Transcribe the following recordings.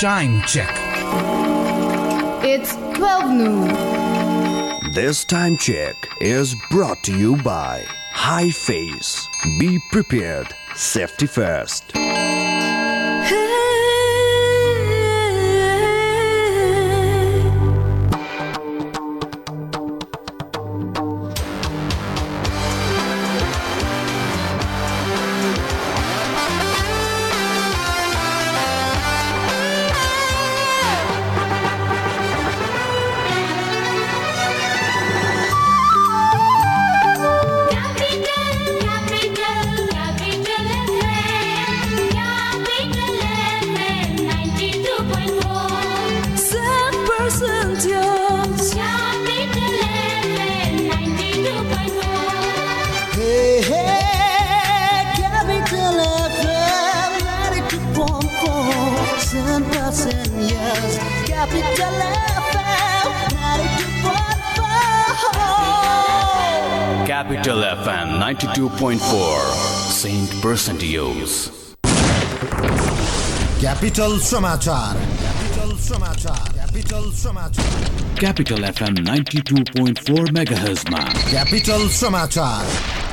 Time check. It's 12 noon. This time check is brought to you by High Face. Be prepared. Safety first. FM 92.4. Saint Percentios. Capital समाचार Capital समाचार Capital समाचार Capital FM 92.4 MHz मा Capital समाचार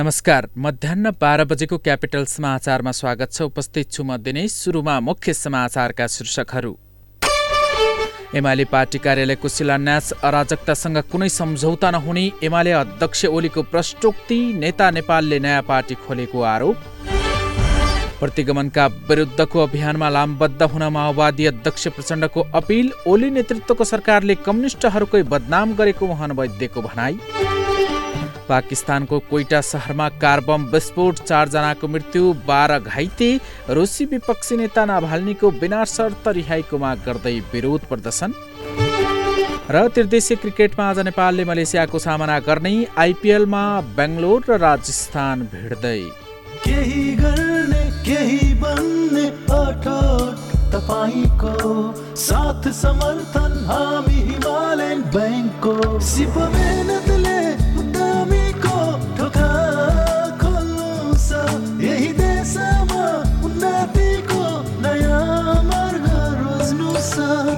नमस्कार। मध्याह बाह्र बजेको capital समाचारमा स्वागत छ। उपस्थित छु म दिनेश। सुरुमा मुख्य समाचारका शीर्षकहरू। एमाले पार्टी कार्यालयको शिलान्यास अराजकतासँग कुनै सम्झौता नहुने एमाले अध्यक्ष ओलीको प्रष्टोक्ति नेता नेपालले नयाँ पार्टी खोलेको आरोप। प्रतिगमनका विरुद्धको अभियानमा लामबद्ध हुन माओवादी अध्यक्ष प्रचण्डको अपिल ओली नेतृत्वको सरकारले कम्युनिष्टहरूकै बदनाम गरेको मोहन वैद्यको भनाई। पाकिस्तानको कोइटा सहरमा कार बम विस्फोट चारजनाको मृत्यु बाह्र घाइते रुसी विपक्षी नेता नाभाल्नीको बिना शर्त रिहाईको माग गर्दै विरोध प्रदर्शन। र त्रिदेशीय क्रिकेटमा आज नेपालले मलेसियाको सामना गर्ने आइपिएलमा बेङ्गलोर र राजस्थान भिड्दै। साथ समर्थन हामी हिमालयन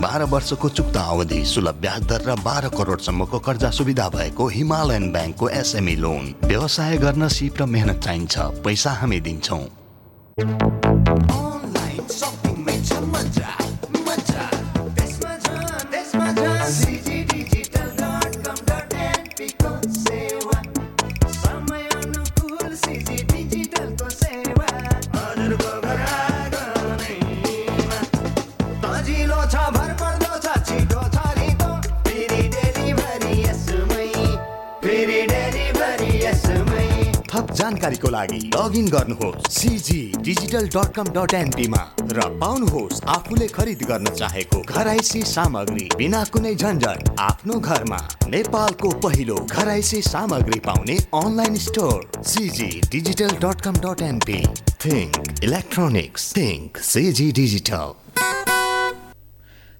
बाह्र वर्षको चुक्ता अवधि सुलभ ब्याज दर र बाह्र करोडसम्मको कर्जा सुविधा भएको हिमालयन ब्याङ्कको एसएमई लोन। व्यवसाय गर्न सिप र मेहनत चाहिन्छ। पैसा हामी दिन्छौँ। थप जानकारीको लागि लगइन गर्नुहोस्। CG digital dot com dot एनपीमा र पाउनुहोस् आफूले खरिद गर्न चाहेको घराइसी सामग्री बिना कुनै झन्झट आफ्नो घरमा। नेपालको पहिलो घराइसी सामग्री पाउने online store. CG digital dot com dot NP think electronics think CG digital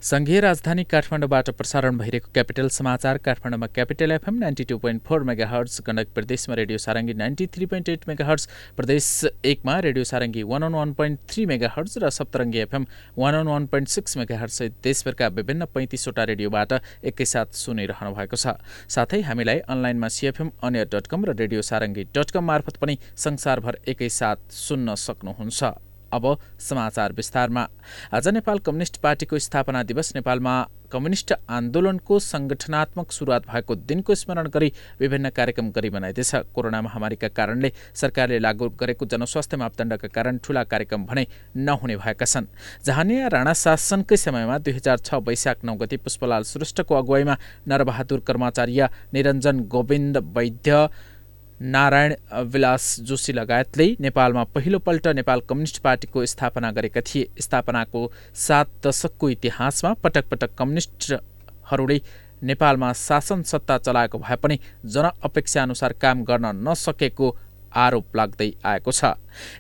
सङ्घीय राजधानी काठमाडौँबाट प्रसारण भइरहेको क्यापिटल समाचार काठमाडौँमा Capital FM ninety two point four megahertz Gandak प्रदेशमा radio Sarangi ninety three point eight megahertz प्रदेश एकमा radio Sarangi one o one point three megahertz र Saptarangi FM one o one point six mega हर्ट्ससहित देशभरका विभिन्न पैँतिसवटा रेडियोबाट एकैसाथ सुनिरहनु भएको छ। साथै हामीलाई अनलाइनमा सिएफएम अनियर डट कम र रेडियो सारङ्गी डट कम मार्फत पनि संसारभर एकैसाथ सुन्न सक्नुहुन्छ। अब समाचार विस्तारमा। आज नेपाल कम्युनिस्ट पार्टीको स्थापना दिवस नेपालमा कम्युनिस्ट आन्दोलनको सङ्गठनात्मक सुरुवात भएको दिनको स्मरण गरी विभिन्न कार्यक्रम गरी मनाइँदैछ। कोरोना महामारीका कारणले सरकारले लागू गरेको जनस्वास्थ्य मापदण्डका कारण ठूला कार्यक्रम भने नहुने भएका छन्। जहानिया राणा शासनकै समयमा दुई हजार छ वैशाख नौ गति पुष्पलाल श्रेष्ठको अगुवाईमा नरबहादुर कर्माचार्य निरञ्जन गोविन्द वैद्य नारायण विलास जोशी लगायतले नेपालमा पहिलोपल्ट नेपाल कम्युनिस्ट पार्टीको स्थापना गरेका थिए। स्थापनाको सात दशकको इतिहासमा पटक पटक कम्युनिस्टहरूले नेपालमा शासन सत्ता चलाएको भए पनि जनअपेक्षाअनुसार काम गर्न नसकेको आरोप लाग्दै आएको छ।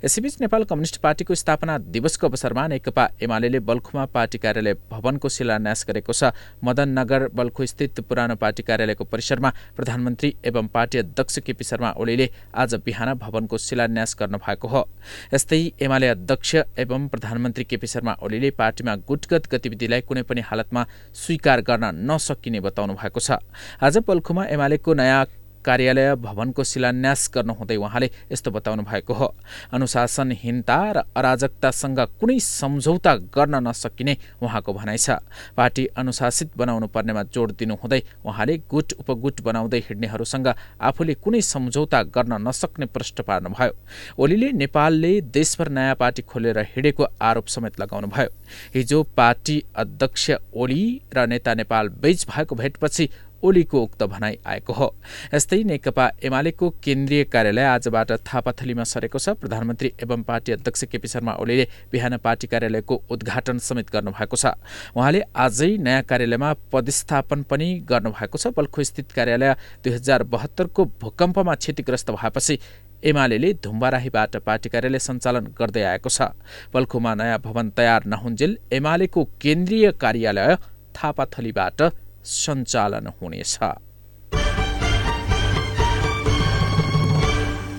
यसैबीच नेपाल कम्युनिस्ट पार्टीको स्थापना दिवसको अवसरमा नेकपा एमाले बल्खुमा पार्टी कार्यालय भवनको शिलान्यास गरेको छ। मदन नगर बल्खु स्थित पुरानो पार्टी कार्यालयको परिसरमा प्रधानमन्त्री एवं पार्टी अध्यक्ष केपी शर्मा ओलीले आज बिहान भवनको शिलान्यास गर्नु भएको हो। यस्तै एमाले अध्यक्ष एवं प्रधानमन्त्री केपी शर्मा ओलीले पार्टीमा गुटगत गतिविधिलाई कुनै पनि हालतमा स्वीकार गर्न नसकिने बताउनु भएको छ। आज बल्खुमा एमालेको नयाँ कार्यालय भवनको शिलान्यास गर्नुहुँदै उहाँले यस्तो बताउनु भएको हो। अनुशासनहीनता र अराजकतासँग कुनै सम्झौता गर्न नसकिने उहाँको भनाइ छ। पार्टी अनुशासित बनाउनु पर्नेमा जोड दिनुहुँदै उहाँले गुट उपगुट बनाउँदै हिँड्नेहरूसँग आफूले कुनै सम्झौता गर्न नसक्ने प्रश्न पार्नुभयो। ओलीले नेपालले देशभर नयाँ पार्टी खोलेर हिँडेको आरोप समेत लगाउनुभयो। हिजो पार्टी अध्यक्ष ओली र नेता नेपाल बीच भएको भेटपछि ओलीको उक्त भनाइ आएको हो। यस्तै नेकपा एमालेको केन्द्रीय कार्यालय आजबाट थापाथलीमा सरेको छ। प्रधानमन्त्री एवं पार्टी अध्यक्ष केपी शर्मा ओलीले बिहान पार्टी कार्यालयको उद्घाटन समेत गर्नुभएको छ। उहाँले आजै नयाँ कार्यालयमा पदस्थापन पनि गर्नुभएको छ। बल्खु स्थित कार्यालय दुई हजार बहत्तरको भूकम्पमा क्षतिग्रस्त भएपछि एमाले धुम्बाराहीबाट पार्टी कार्यालय सञ्चालन गर्दै आएको छ। बल्खुमा नयाँ भवन तयार नहुन्जेल एमालेको केन्द्रीय कार्यालय थापाथलीबाट सञ्चालन हुनेछ।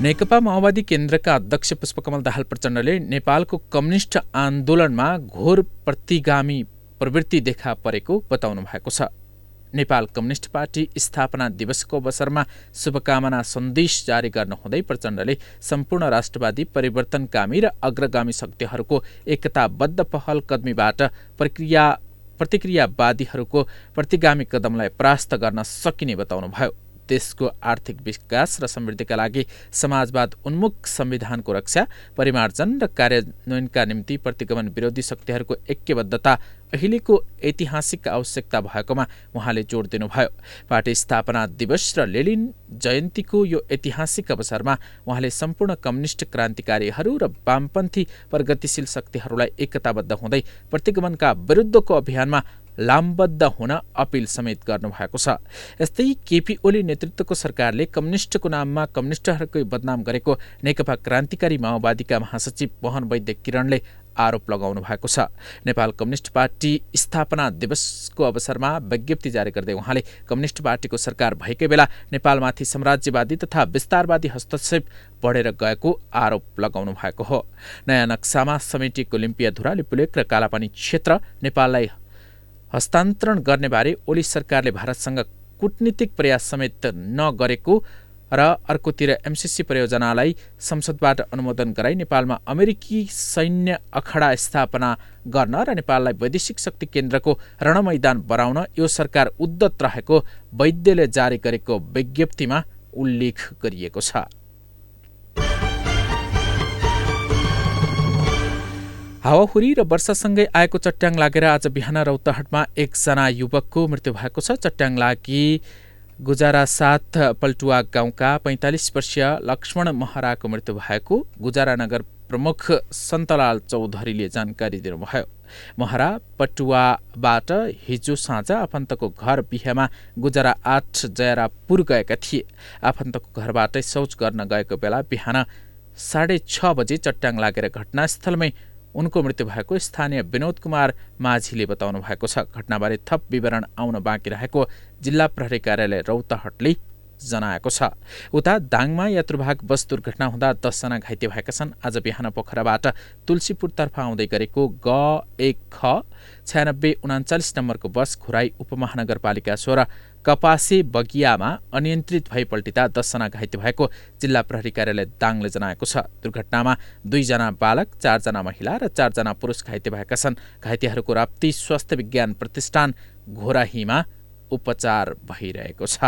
नेकपा माओवादी केन्द्रका अध्यक्ष पुष्पकमल दाहाल प्रचण्डले नेपालको कम्युनिस्ट आन्दोलनमा घोर प्रतिगामी प्रवृत्ति देखा परेको बताउनु भएको छ। नेपाल कम्युनिस्ट पार्टी स्थापना दिवसको अवसरमा शुभकामना सन्देश जारी गर्नुहुँदै प्रचण्डले सम्पूर्ण राष्ट्रवादी परिवर्तनकामी र अग्रगामी शक्तिहरूको एकताबद्ध पहल कदमीबाट प्रक्रिया प्रतिक्रियावादीहरूको प्रतिगामी कदमलाई परास्त गर्न सकिने बताउनुभयो। देशको आर्थिक विकास र समृद्धिका लागि समाजवाद उन्मुख संविधानको रक्षा परिमार्जन र कार्यान्वयनका निम्ति प्रतिगमन विरोधी शक्तिहरूको ऐक्यबद्धता अहिलेको ऐतिहासिक आवश्यकता भएकोमा उहाँले जोड दिनुभयो। पार्टी स्थापना दिवस र लेलिन जयन्तीको यो ऐतिहासिक अवसरमा उहाँले सम्पूर्ण कम्युनिस्ट क्रान्तिकारीहरू र वामपन्थी प्रगतिशील शक्तिहरूलाई एकताबद्ध हुँदै प्रतिगमनका विरुद्धको अभियानमा लामबद्ध हुन अपिल समेत गर्नुभएको छ। यस्तै केपी ओली नेतृत्वको सरकारले कम्युनिस्टको नाममा कम्युनिस्टहरूकै बदनाम गरेको नेकपा क्रान्तिकारी माओवादीका महासचिव मोहन वैद्य किरणले आरोप लगाउनु भएको छ। नेपाल कम्युनिस्ट पार्टी स्थापना दिवसको अवसरमा विज्ञप्ति जारी गर्दै उहाँले कम्युनिस्ट पार्टीको सरकार भएकै बेला नेपालमाथि साम्राज्यवादी तथा विस्तारवादी हस्तक्षेप बढेर गएको आरोप लगाउनु भएको हो। नयाँ नक्सामा समेटिएको लिम्पियाधुरा लिपुलेक र कालापानी क्षेत्र नेपाललाई हस्तान्तरण गर्नेबारे ओली सरकारले भारतसँग कूटनीतिक प्रयास समेत नगरेको र अर्कोतिर एमसिसी परियोजनालाई संसदबाट अनुमोदन गराई नेपालमा अमेरिकी सैन्य अखडा स्थापना गर्न र नेपाललाई वैदेशिक शक्ति केन्द्रको रणमैदान बनाउन यो सरकार उद्दत रहेको वैद्यले जारी गरेको विज्ञप्तिमा उल्लेख गरिएको छ। हावाहुरी र वर्षासँगै आएको चट्याङ लागेर आज बिहान रौतहटमा एकजना युवकको मृत्यु भएको छ। चट्याङ लागि गुजारा साथ पल्टुवा गाउँका पैँतालिस वर्षीय लक्ष्मण महराको मृत्यु भएको गुजारा नगर प्रमुख सन्तलाल चौधरीले जानकारी दिनुभयो। महरा पटुवाबाट हिजो साँझ आफन्तको घर बिहेमा गुजारा आठ जयरापुर गएका थिए। आफन्तको घरबाटै शौच गर्न गएको बेला बिहान साढे छ बजे चट्याङ लागेर घटनास्थलमै उनको मृत्यु भएको स्थानीय विनोद कुमार माझीले बताउनु भएको छ। घटनाबारे थप विवरण आउन बाँकी रहेको जिल्ला प्रहरी कार्यालय रौतहटले जनाएको छ। उता दाङमा यात्रुभाग बस दुर्घटना हुँदा दसजना घाइते भएका छन्। आज बिहान पोखराबाट तुलसीपुरतर्फ आउँदै गरेको ग एक ख छयानब्बे उनाचालिस नम्बरको बस खुराई उपमहानगरपालिका सोह्र कपासे बगियामा अनियन्त्रित भई पल्टिँदा दसजना घाइते भएको जिल्ला प्रहरी कार्यालय दाङले जनाएको छ। दुर्घटनामा दुईजना बालक चारजना महिला र चारजना पुरुष घाइते भएका छन्। घाइतेहरूको राप्ती स्वास्थ्य विज्ञान प्रतिष्ठान घोराहीमा उपचार भइरहेको छ।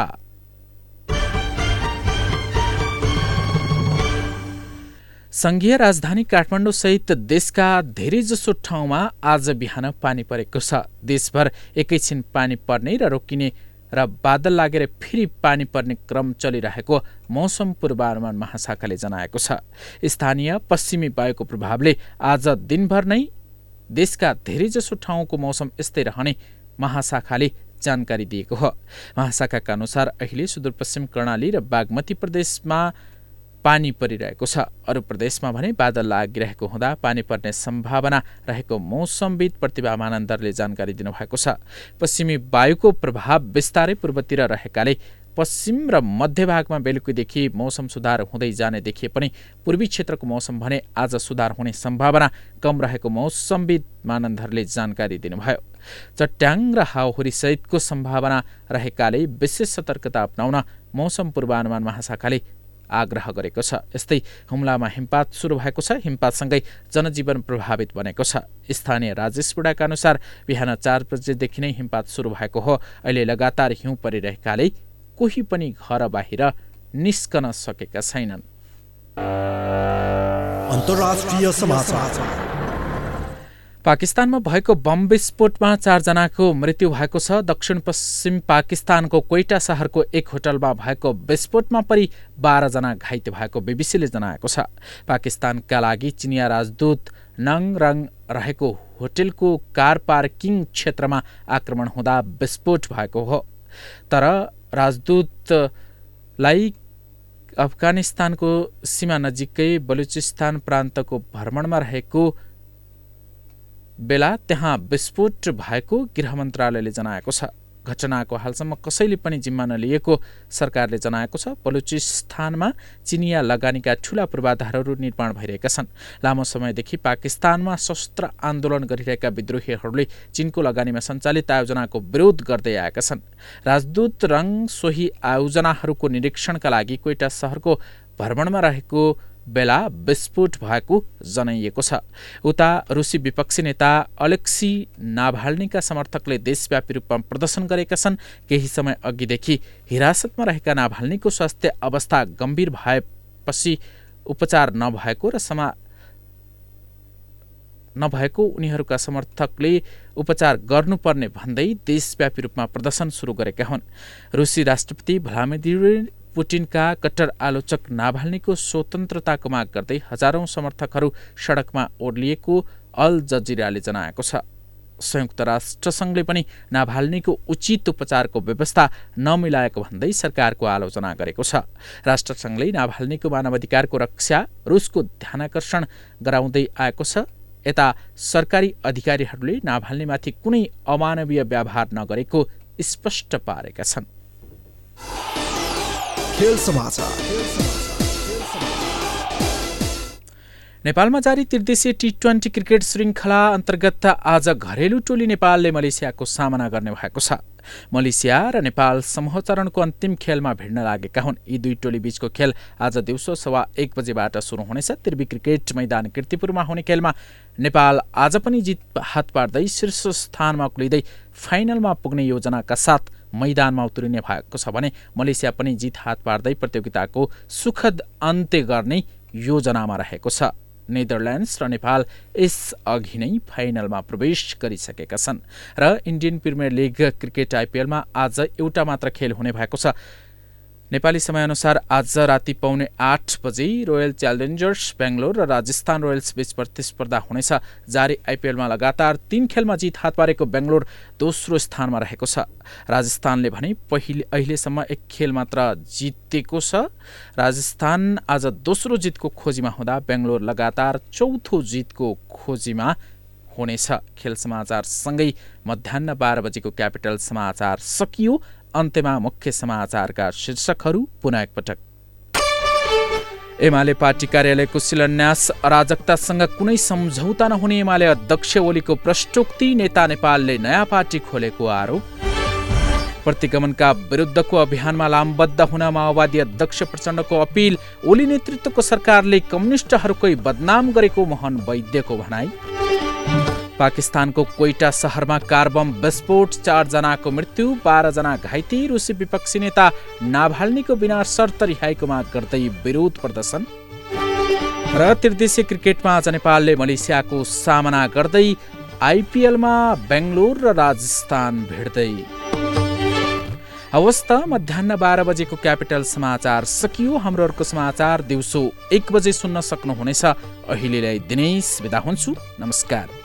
सङ्घीय राजधानी काठमाडौँसहित देशका धेरैजसो ठाउँमा आज बिहान पानी परेको छ। देशभर एकैछिन पानी पर्ने र रोकिने र बादल लागेर फेरि पानी पर्ने क्रम चलिरहेको मौसम पूर्वानुमान महाशाखाले जनाएको छ। स्थानीय पश्चिमी वायुको प्रभावले आज दिनभर नै देशका धेरैजसो ठाउँको मौसम यस्तै रहने महाशाखाले जानकारी दिएको हो। महाशाखाका अनुसार अहिले सुदूरपश्चिम कर्णाली र बागमती प्रदेशमा पानी परिरहेको छ। अरू प्रदेशमा भने बादल लागिरहेको हुँदा पानी पर्ने सम्भावना रहेको मौसमविद प्रतिभा मानन्दरले जानकारी दिनुभएको छ। पश्चिमी वायुको प्रभाव बिस्तारै पूर्वतिर रहेकाले पश्चिम र मध्य भागमा बेलुकीदेखि मौसम सुधार हुँदै जाने देखिए पनि पूर्वी क्षेत्रको मौसम भने आज सुधार हुने सम्भावना कम रहेको मौसमविद मानन्दरले जानकारी दिनुभयो। चट्याङ र हाउहुरी सहितको सम्भावना रहेकाले विशेष सतर्कता अप्नाउन मौसम पूर्वानुमान महाशाखाले आग्रह गरेको छ। यस्तै हुम्लामा हिमपात सुरु भएको छ। हिमपातसँगै जनजीवन प्रभावित बनेको छ। स्थानीय राजेश बुढाका अनुसार बिहान चार बजेदेखि नै हिमपात सुरु भएको हो। अहिले लगातार हिउँ परिरहेकाले कोही पनि घर बाहिर निस्कन सकेका छैनन्। पाकिस्तानमा भएको बम विस्फोटमा चारजनाको मृत्यु भएको छ। दक्षिण पश्चिम पाकिस्तानको कोइटा सहरको एक होटलमा भएको विस्फोटमा परि बाह्रजना घाइते भएको बिबिसीले जनाएको छ। पाकिस्तानका लागि चिनिया राजदूत नङ रङ रहेको होटेलको कार पार्किङ क्षेत्रमा आक्रमण हुँदा विस्फोट भएको हो। तर राजदूतलाई अफगानिस्तानको सीमा नजिकै बलुचिस्तान प्रान्तको भ्रमणमा रहेको बेला त्यहाँ विस्फोट भएको गृह मन्त्रालयले जनाएको छ। घटनाको हालसम्म कसैले पनि जिम्मा नलिएको सरकारले जनाएको छ। बलुचिस्तानमा चिनिया लगानीका ठूला पूर्वाधारहरू निर्माण भइरहेका छन्। लामो समयदेखि पाकिस्तानमा शस्त्र आन्दोलन गरिरहेका विद्रोहीहरूले चिनको लगानीमा सञ्चालित आयोजनाको विरोध गर्दै आएका छन्। राजदूत रङ सोही आयोजनाहरूको निरीक्षणका लागि कोइटा सहरको भ्रमणमा रहेको बेला विस्फोट भएको जनाइएको छ। उता रुसी विपक्षी नेता अलेक्सी नाभाल्नीका समर्थकले देशव्यापी रूपमा प्रदर्शन गरेका छन्। केही समय अघिदेखि हिरासतमा रहेका नाभाल्नीको स्वास्थ्य अवस्था गम्भीर भएपछि उपचार नभएको र समा नभएको उनीहरूका समर्थकले उपचार गर्नुपर्ने भन्दै देशव्यापी रूपमा प्रदर्शन सुरु गरेका हुन्। रुसी राष्ट्रपति भ्लादिमिर पुटिनका कट्टर आलोचक नाभाल्नीको स्वतन्त्रताको माग गर्दै हजारौं समर्थकहरू सडकमा ओर्लिएको अल जजिराले जनाएको छ। संयुक्त राष्ट्रसङ्घले पनि नाभाल्नीको उचित उपचारको व्यवस्था नमिलाएको भन्दै सरकारको आलोचना गरेको छ। राष्ट्रसङ्घले नाभाल्नीको मानवाधिकारको रक्षा रुसको ध्यानकर्षण गराउँदै आएको छ। यता सरकारी अधिकारीहरूले नाभाल्नीमाथि कुनै अमानवीय व्यवहार नगरेको स्पष्ट पारेका छन्। खेल समाचार। नेपालमा जारी त्रिदेशीय टी ट्वेन्टी क्रिकेट श्रृङ्खला अन्तर्गत आज घरेलु टोली नेपालले मलेसियाको सामना गर्ने भएको छ। मलेसिया र नेपाल समूह चरणको अन्तिम खेलमा भिड्न लागेका हुन्। यी दुई टोली बीचको खेल आज दिउँसो सवा एक बजेबाट सुरु हुनेछ। त्रिवी क्रिकेट मैदान किर्तिपुरमा हुने खेलमा नेपाल आज पनि जित हात पार्दै शीर्ष स्थानमा उक्लिँदै फाइनलमा पुग्ने योजनाका साथ मैदानमा उत्रिने भएको छ भने मलेसिया पनि जित हात पार्दै प्रतियोगिताको सुखद अन्त्य गर्ने योजनामा रहेको छ। नेदरल्यान्ड्स र नेपाल यसअघि नै फाइनलमा प्रवेश गरिसकेका छन्। र इन्डियन प्रिमियर लिग क्रिकेट आइपिएलमा आज एउटा मात्र खेल हुने भएको छ। नेपाली समयअनुसार आज राति पाउने आठ बजे रोयल च्यालेन्जर्स बेङ्गलोर र राजस्थान रोयल्स बीच प्रतिस्पर्धा हुनेछ। जारी आइपिएलमा लगातार तीन खेलमा जित हात पारेको बेङ्गलोर दोस्रो स्थानमा रहेको छ। राजस्थानले भने पहिले अहिलेसम्म एक खेल मात्र जितेको छ। राजस्थान आज दोस्रो जितको खोजीमा हुँदा बेङ्गलोर लगातार चौथो जितको खोजीमा हुनेछ। खेल समाचारसँगै मध्याह बाह्र बजेको क्यापिटल समाचार सकियो। अन्त्यमा मुख्य समाचारका शीर्षकहरू पुनः एकपटक। एमाले पार्टी कार्यालयको शिलान्यास अराजकतासँग कुनै सम्झौता नहुने एमाले अध्यक्ष ओलीको प्रष्टोक्ति नेता नेपालले नयाँ पार्टी खोलेको आरोप। प्रतिगमनका विरुद्धको अभियानमा लामबद्ध हुन माओवादी अध्यक्ष प्रचण्डको अपिल ओली नेतृत्वको सरकारले कम्युनिस्टहरूकै बदनाम गरेको मोहन वैद्यको भनाई। पाकिस्तानको कोइटा सहरमा कार बम विस्फोट चारजनाको मृत्यु बाह्रजना घाइते रुसी विपक्षी नेता नाभाल्नीको बिना शर्त रिहाईको माग गर्दै विरोध प्रदर्शन। र त्रिदेशीय क्रिकेटमा आज नेपालले मलेसियाको सामना गर्दै आइपिएलमा बेङ्गलोर र राजस्थान भिड्दै। अवस्था मध्याह बाह्र बजेको क्यापिटल समाचार सकियो। हाम्रो अर्को समाचार दिउँसो एक बजे सुन्न सक्नुहुनेछ। अहिलेलाई दिनेश विदा हुन्छु। नमस्कार।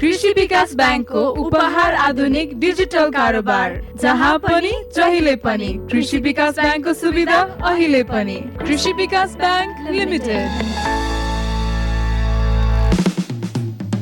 कृषि विकास ब्याङ्कको उपहार आधुनिक डिजिटल कारोबार जहाँ पनि जहिले पनि कृषि विकास ब्याङ्कको सुविधा अहिले पनि। कृषि विकास ब्याङ्क लिमिटेड।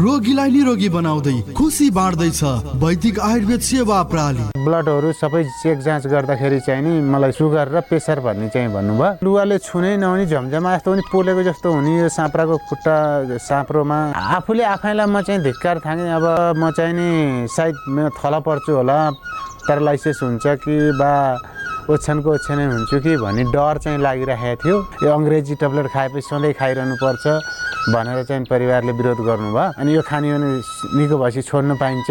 रोगीलाई निरोगी बनाउँदै खुसी बाँड्दैछ। वैदिक आयुर्वेद सेवा प्रणाली ब्लडहरू सबै चेक जाँच गर्दाखेरि चाहिँ नि मलाई सुगर र प्रेसर भन्ने चाहिँ भन्नुभयो। लुगाले छुनै नहुने झमझमा जस्तो पनि पोलेको जस्तो हुने यो साँप्राको खुट्टा साँप्रोमा। आफूले आफैलाई म चाहिँ धिक्कार थाङेँ अब म चाहिँ नि सायद म थला पर्छु होला प्यारालाइसिस हुन्छ कि बा ओछ्यानको ओछ्यानै हुन्छु कि भन्ने डर चाहिँ लागिरहेको थियो। यो अङ्ग्रेजी ट्याब्लेट खाएपछि सधैँ खाइरहनु पर्छ भनेर चाहिँ परिवारले विरोध गर्नुभयो। अनि यो खाने निको भएपछि छोड्नु पाइन्छ।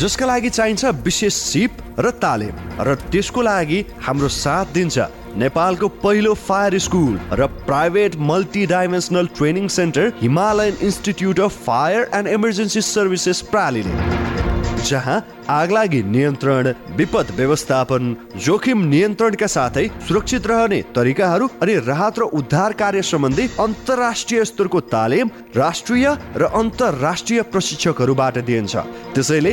जसका लागि चाहिन्छ विशेष सिप र तालिम। र त्यसको लागि हाम्रो साथ दिन्छ नेपालको पहिलो फायर स्कुल र private multi dimensional training centre Himalayan institute of fire and emergency services प्रालीले जहाँ आगलागी नियन्त्रण विपद व्यवस्थापन जोखिम नियन्त्रणका साथै सुरक्षित रहने तरिकाहरू अनि राहत र उद्धार कार्य सम्बन्धी अन्तर्राष्ट्रिय स्तरको तालिम राष्ट्रिय र अन्तर्राष्ट्रिय प्रशिक्षकहरूबाट दिइन्छ। त्यसैले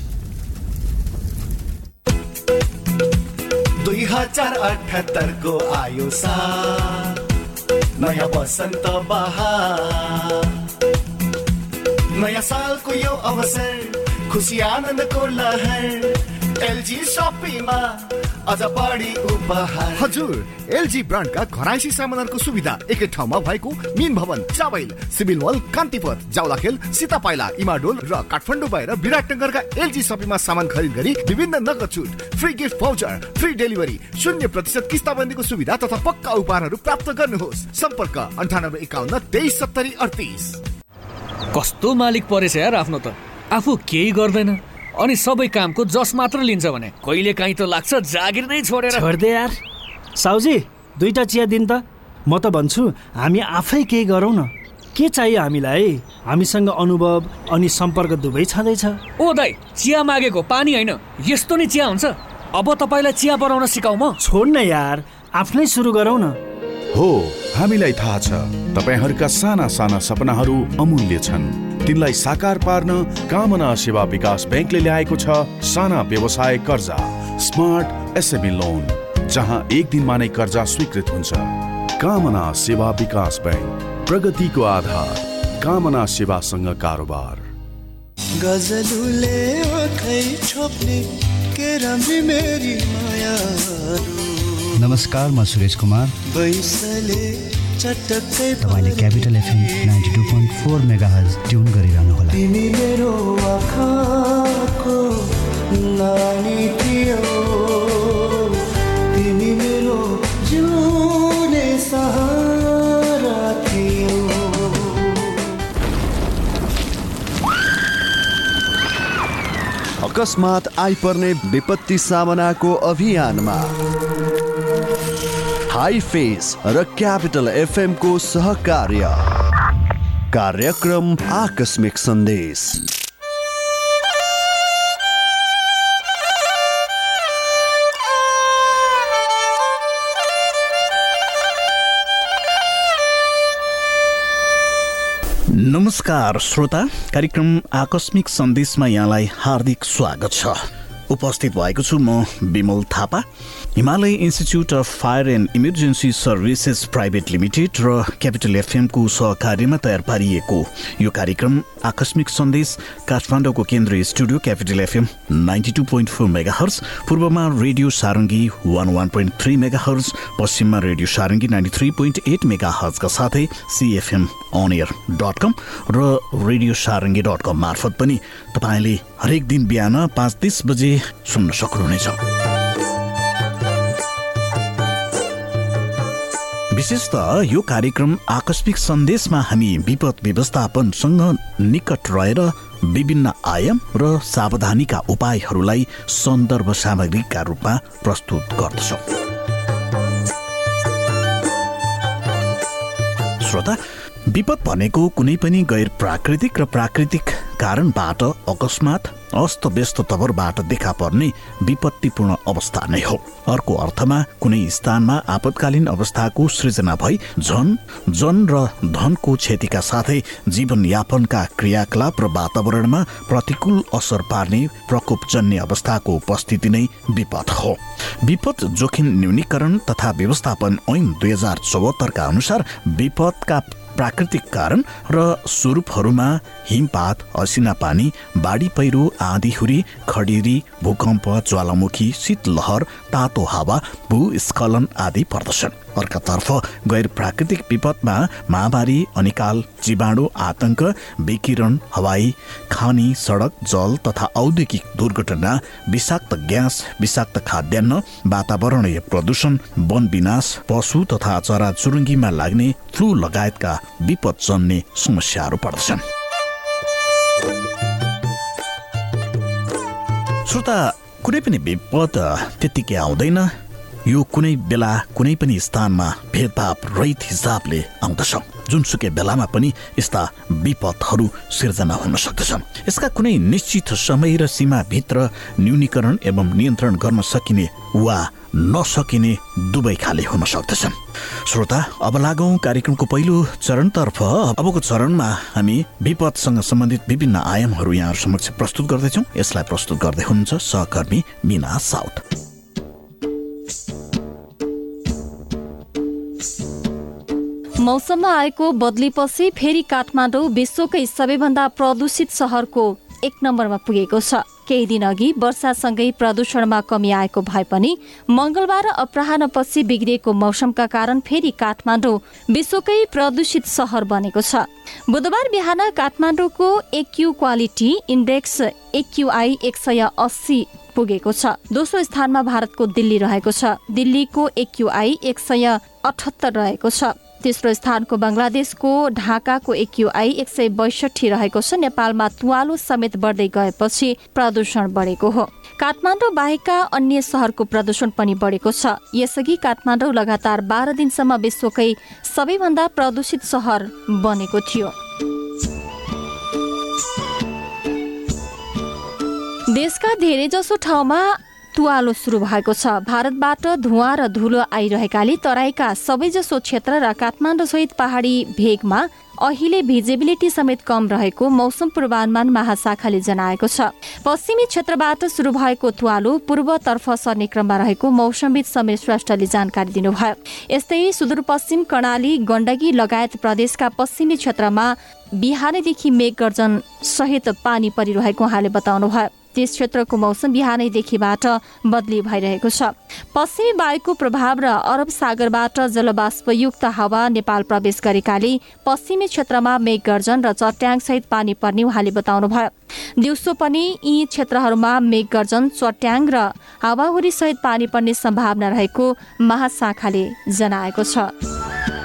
दुई हजार अठहत्तरको आयो साल नयाँ वसन्त बहार नयाँ सालको यो अवसर खुसी आनन्दको लहर एलजी सपीमा हजुर एलजी ब्रान्डका घराइसी सामानहरूको सुविधा एकै ठाउँमा भएको mean Bhawan Chabahil Civil Mall Kantipath Jawalakhel Sitapaila Imadol र काठमाडौँ बाहिर विराटनगरका एलजी सपीमा सामान खरिद गरी विभिन्न नगद छुट free gift voucher free delivery शून्य प्रतिशत किस्ताबन्दीको सुविधा तथा पक्का उपहारहरू प्राप्त गर्नुहोस्। सम्पर्क अन्ठानब्बे एकाउन्न तेइस सत्तरी अडतिस। कस्तो मालिक परेछ यार आफ्नो त। आफू केही गर्दैन। अनि सबै कामको जस मात्र लिन्छ भने कहिले काहीँ त लाग्छ जागिर नै छोडेर। छोडिदे यार। साउजी दुईटा चिया दिन त। म त भन्छु हामी आफै केही गरौँ न। के चाहियो हामीलाई? हामीसँग अनुभव अनि सम्पर्क दुवै छँदैछ। ओ दाइ चिया मागेको पानी होइन यस्तो नै चिया हुन्छ। अब तपाईँलाई चिया बनाउन सिकाउ म। छोड न यार आफ्नै सुरु गरौँ न। हो हामीलाई थाहा छ। तपाईँहरूका साना साना सपनाहरू अमूल्य छन्। तिनलाई साकार पार्न कामना सेवा विकास ब्याङ्कले ल्याएको छ साना व्यवसाय कर्जा स्मार्ट एसएमई लोन जहाँ एक दिनमा नै कर्जा स्वीकृत हुन्छ। कामना सेवा विकास ब्याङ्क प्रगतिको आधार कामना सेवासँग कारोबार। गजलुले छोप्ने के मेरी माया नमस्कार म सुरेश कुमार। तपाईँले capital FM ninety two point four mega tune गरिरहनु होला तिमी मेरो सहारा थियो अकस्मात आइपर्ने विपत्ति सामनाको अभियानमा हाई फेस र क्यापिटल एफएमको सहकार्य कार्यक्रम आकस्मिक सन्देश नमस्कार श्रोता। कार्यक्रम आकस्मिक सन्देशमा यहाँलाई हार्दिक स्वागत छ। उपस्थित भएको छु म Bimal Thapa. Himalaya institute of fire and emergency services private limited र क्यापिटल एफएमको सहकार्यमा तयार पारिएको यो कार्यक्रम आकस्मिक सन्देश काठमाडौँको केन्द्रीय studio capital FM ninety two point four mega पूर्वमा radio Sarangi one one point three mega hertz पश्चिममा radio Sarangi ninety three point eight mega हर्सका साथै CFM on air dot com र रेडियो सारङ्गी डट कम मार्फत पनि तपाईँले हरेक दिन बिहान पाँच तिस बजे सुन्न सक्नुहुनेछ। विशेष त यो कार्यक्रम आकस्मिक सन्देशमा हामी विपद व्यवस्थापनसँग निकट रहेर विभिन्न आयाम र सावधानीका उपायहरूलाई सन्दर्भ सामग्रीका रूपमा प्रस्तुत गर्दछौँ। श्रोता विपद भनेको कुनै पनि गैर प्राकृतिक र प्राकृतिक कारणबाट अकस्मात अस्तव्यस्त तवरबाट देखा पर्ने विपत्तिपूर्ण अवस्था नै हो। अर्को अर्थमा कुनै स्थानमा आपतकालीन अवस्थाको सृजना भई झन जन र धनको क्षतिका साथै जीवनयापनका क्रियाकलाप र वातावरणमा प्रतिकूल असर पार्ने प्रकोपजन्य अवस्थाको उपस्थिति नै विपद हो। विपद जोखिम न्यूनीकरण तथा व्यवस्थापन ऐन दुई हजार चौहत्तरका अनुसार विपदका प्राकृतिक कारण र स्वरूपहरूमा हिमपात असिना पानी बाढी पहिरो आँधीहुरी खडेरी भूकम्प ज्वालामुखी शीतलहर तातो हावा भूस्खलन आदि पर्दछन्। अर्कातर्फ गैर प्राकृतिक विपदमा महामारी अनिकाल जीवाणु आतंक विकिरण हवाई खानी सडक जल तथा औद्योगिक दुर्घटना विषाक्त ग्यास विषाक्त खाद्यान्न वातावरणीय प्रदूषण वन विनाश पशु तथा चराचुरुङ्गीमा लाग्ने फ्लू लगायतका विपद जन्ने समस्याहरू पर्दछन्। श्रोता कुनै पनि विपद त्यत्तिकै आउँदैन। यो कुनै बेला कुनै पनि स्थानमा भेदभाव रहित हिसाबले आउँदछ जुनसुकै बेलामा पनि यस्ता विपदहरू सिर्जना हुन सक्दछन्। यसका कुनै निश्चित समय र सीमाभित्र न्यूनीकरण एवं नियन्त्रण गर्न सकिने वा नसकिने दुवै खाले हुन सक्दछन्। श्रोता अब लागौँ कार्यक्रमको पहिलो चरणतर्फ। अबको चरणमा हामी विपदसँग सम्बन्धित विभिन्न आयामहरू यहाँ समक्ष प्रस्तुत गर्दैछौँ। यसलाई प्रस्तुत गर्दै हुनुहुन्छ सहकर्मी मिना साउथ मौसममा आएको बदलीपछि फेरि काठमाडौँ विश्वकै सबैभन्दा प्रदूषित सहरको एक नम्बरमा पुगेको छ। केही दिन अघि वर्षासँगै प्रदूषणमा कमी आएको भए पनि मंगलबार अपराहनपछि बिग्रिएको मौसमका कारण फेरि काठमाडौँ विश्वकै प्रदूषित सहर बनेको छ। बुधबार बिहान काठमाडौँको एक्यु क्वालिटी इन्डेक्स एक्युआई एक सय अस्सी पुगेको छ। दोस्रो स्थानमा भारतको दिल्ली रहेको छ। दिल्लीको एक्युआई एक सय अठहत्तर रहेको छ। तेस्रो स्थानको बङ्गलादेशको ढाकाको एक्युआई एक सय बैसठी रहेको छ। नेपालमा तुवालो समेत बढ्दै गएपछि प्रदूषण बढेको हो। काठमाडौँ बाहेकका अन्य सहरको प्रदूषण पनि बढेको छ। यसअघि काठमाडौँ लगातार बाह्र दिनसम्म विश्वकै सबैभन्दा प्रदूषित सहर बनेको थियो। देशका धेरैजसो ठाउँमा तुवालो सुरु भएको छ। भारतबाट धुवा र धुलो आइरहेकाले तराईका सबैजसो क्षेत्र र काठमाडौँ सहित पहाडी भेगमा अहिले भिजिबिलिटी समेत कम रहेको मौसम पूर्वानुमान महाशाखाले जनाएको छ। पश्चिमी क्षेत्रबाट सुरु भएको तुवालो पूर्वतर्फ सर्ने क्रममा रहेको मौसमविद समीर श्रेष्ठले जानकारी दिनुभयो। यस्तै सुदूरपश्चिम कर्णाली गण्डकी लगायत प्रदेशका पश्चिमी क्षेत्रमा बिहानैदेखि मेघ गर्जन सहित पानी परिरहेको उहाँले बताउनुभयो। त्यस क्षेत्रको मौसम बिहानैदेखिबाट बदली भइरहेको छ। पश्चिमी वायुको प्रभाव र अरब सागरबाट जलबाष्पयुक्त हावा नेपाल प्रवेश गरेकाले पश्चिमी क्षेत्रमा मेघ गर्जन र चट्याङसहित पानी पर्ने उहाँले बताउनुभयो। दिउँसो पनि यी क्षेत्रहरूमा मेघ गर्जन चट्याङ र हावाहुरी सहित पानी पर्ने सम्भावना रहेको महाशाखाले जनाएको छ।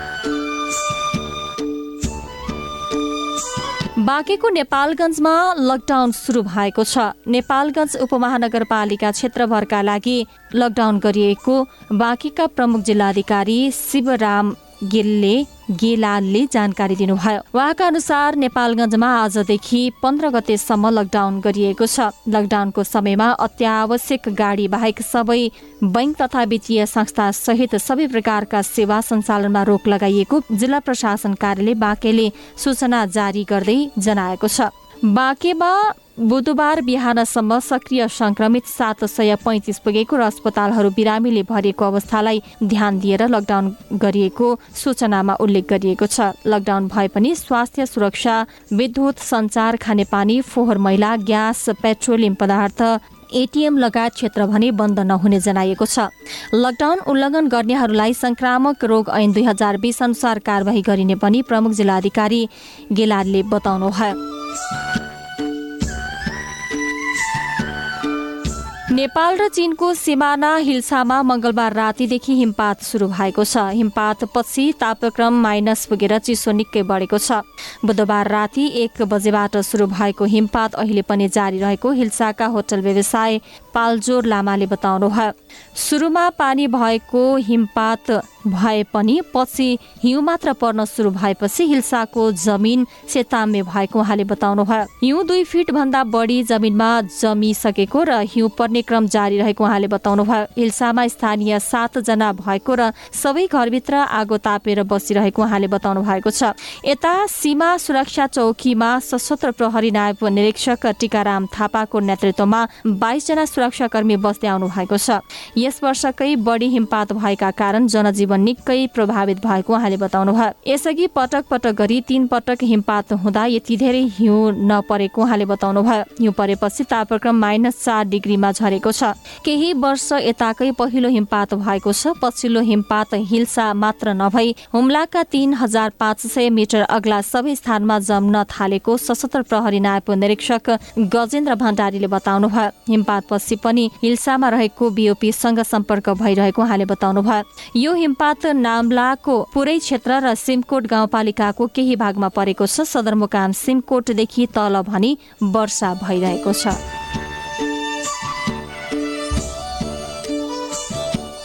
बाँकेको नेपालगञ्जमा लकडाउन सुरु भएको छ। नेपालगञ्ज उपमहानगरपालिका क्षेत्रभरका लागि लकडाउन गरिएको बाँकेका प्रमुख जिल्लाधिकारी शिवराम गेलले गेलालले जानकारी दिनुभयो। उहाँका अनुसार नेपालगञ्जमा आजदेखि पन्ध्र गतेसम्म लकडाउन गरिएको छ। लकडाउनको समयमा अत्यावश्यक गाडी बाहेक सबै बैङ्क तथा वित्तीय संस्था सहित सबै प्रकारका सेवा सञ्चालनमा रोक लगाइएको जिल्ला प्रशासन कार्यालय बाँकेले सूचना जारी गर्दै जनाएको छ। बाँकेमा बुधबार बिहानसम्म सक्रिय संक्रमित सात सय पैँतिस पुगेको र अस्पतालहरू बिरामीले भरिएको अवस्थालाई ध्यान दिएर लकडाउन गरिएको सूचनामा उल्लेख गरिएको छ। लकडाउन भए पनि स्वास्थ्य सुरक्षा विद्युत सञ्चार खानेपानी फोहोर मैला ग्यास पेट्रोलियम पदार्थ एटिएम लगायत क्षेत्र भने बन्द नहुने जनाइएको छ। लकडाउन उल्लङ्घन गर्नेहरूलाई संक्रामक रोग ऐन दुई हजार बिस अनुसार कारवाही गरिने पनि प्रमुख जिल्लाधिकारी गेलालले बताउनुभयो नेपाल र चीनको सिमाना हिल्सामा मंगलबार रातिदेखि हिमपात सुरु भएको छ। हिमपातपछि तापक्रम माइनस पुगेर चिसो निकै बढेको छ। बुधबार राति एक बजेबाट सुरु भएको हिमपात अहिले पनि जारी रहेको हिल्साका होटल व्यवसाय पालजोर लामाले बताउनुभयो। सुरुमा पानी भएको हिमपात भए पनि पछि हिउँ मात्र पर्न सुरु भएपछि हिल्साको जमिन सेताम्य भएको उहाँले बताउनुभयो। हिउँ दुई फिट भन्दा बढी जमिनमा जमिसकेको र हिउँ पर्ने क्रम जारी रहेको उहाँले बताउनुभयो। हिल्सामा स्थानीय सातजना भएको र सबै घरभित्र आगो तापेर बसिरहेको उहाँले बताउनु भएको छ। यता सीमा सुरक्षा चौकीमा सशस्त्र प्रहरी नायब निरीक्षक टिकाराम थापाको नेतृत्वमा बाइसजना सुरक्षाकर्मी बस्दै आउनु भएको छ। यस वर्षकै बढी हिमपात भएका कारण जनजीवन निकै प्रभावित भएको उहाँले बताउनुभयो। यसअघि पटक पटक गरी तीन पटक हिमपात हुँदा यति धेरै हिउँ नपरेको उहाँले बताउनुभयो। हिउँ परेपछि तापक्रम माइनस चार डिग्रीमा झरेको छ। केही वर्ष यताकै पहिलो हिमपात भएको छ। पछिल्लो हिमपात हिल्सा मात्र नभई हुम्लाका तीन हजार पाँच सय मिटर अग्ला सबै स्थानमा जम्न थालेको सशस्त्र प्रहरी नायब निरीक्षक गजेन्द्र भण्डारीले बताउनुभयो। हिमपातपछि पनि हिल्सामा रहेको बिओपीसँग सम्पर्क भइरहेको उहाँले बताउनुभयो। यो हिमपात नाम्लाको पुरै क्षेत्र र सिमकोट गाउँपालिकाको केही भागमा परेको छ। सदरमुकाम सिमकोटदेखि तल भनी वर्षा भइरहेको छ।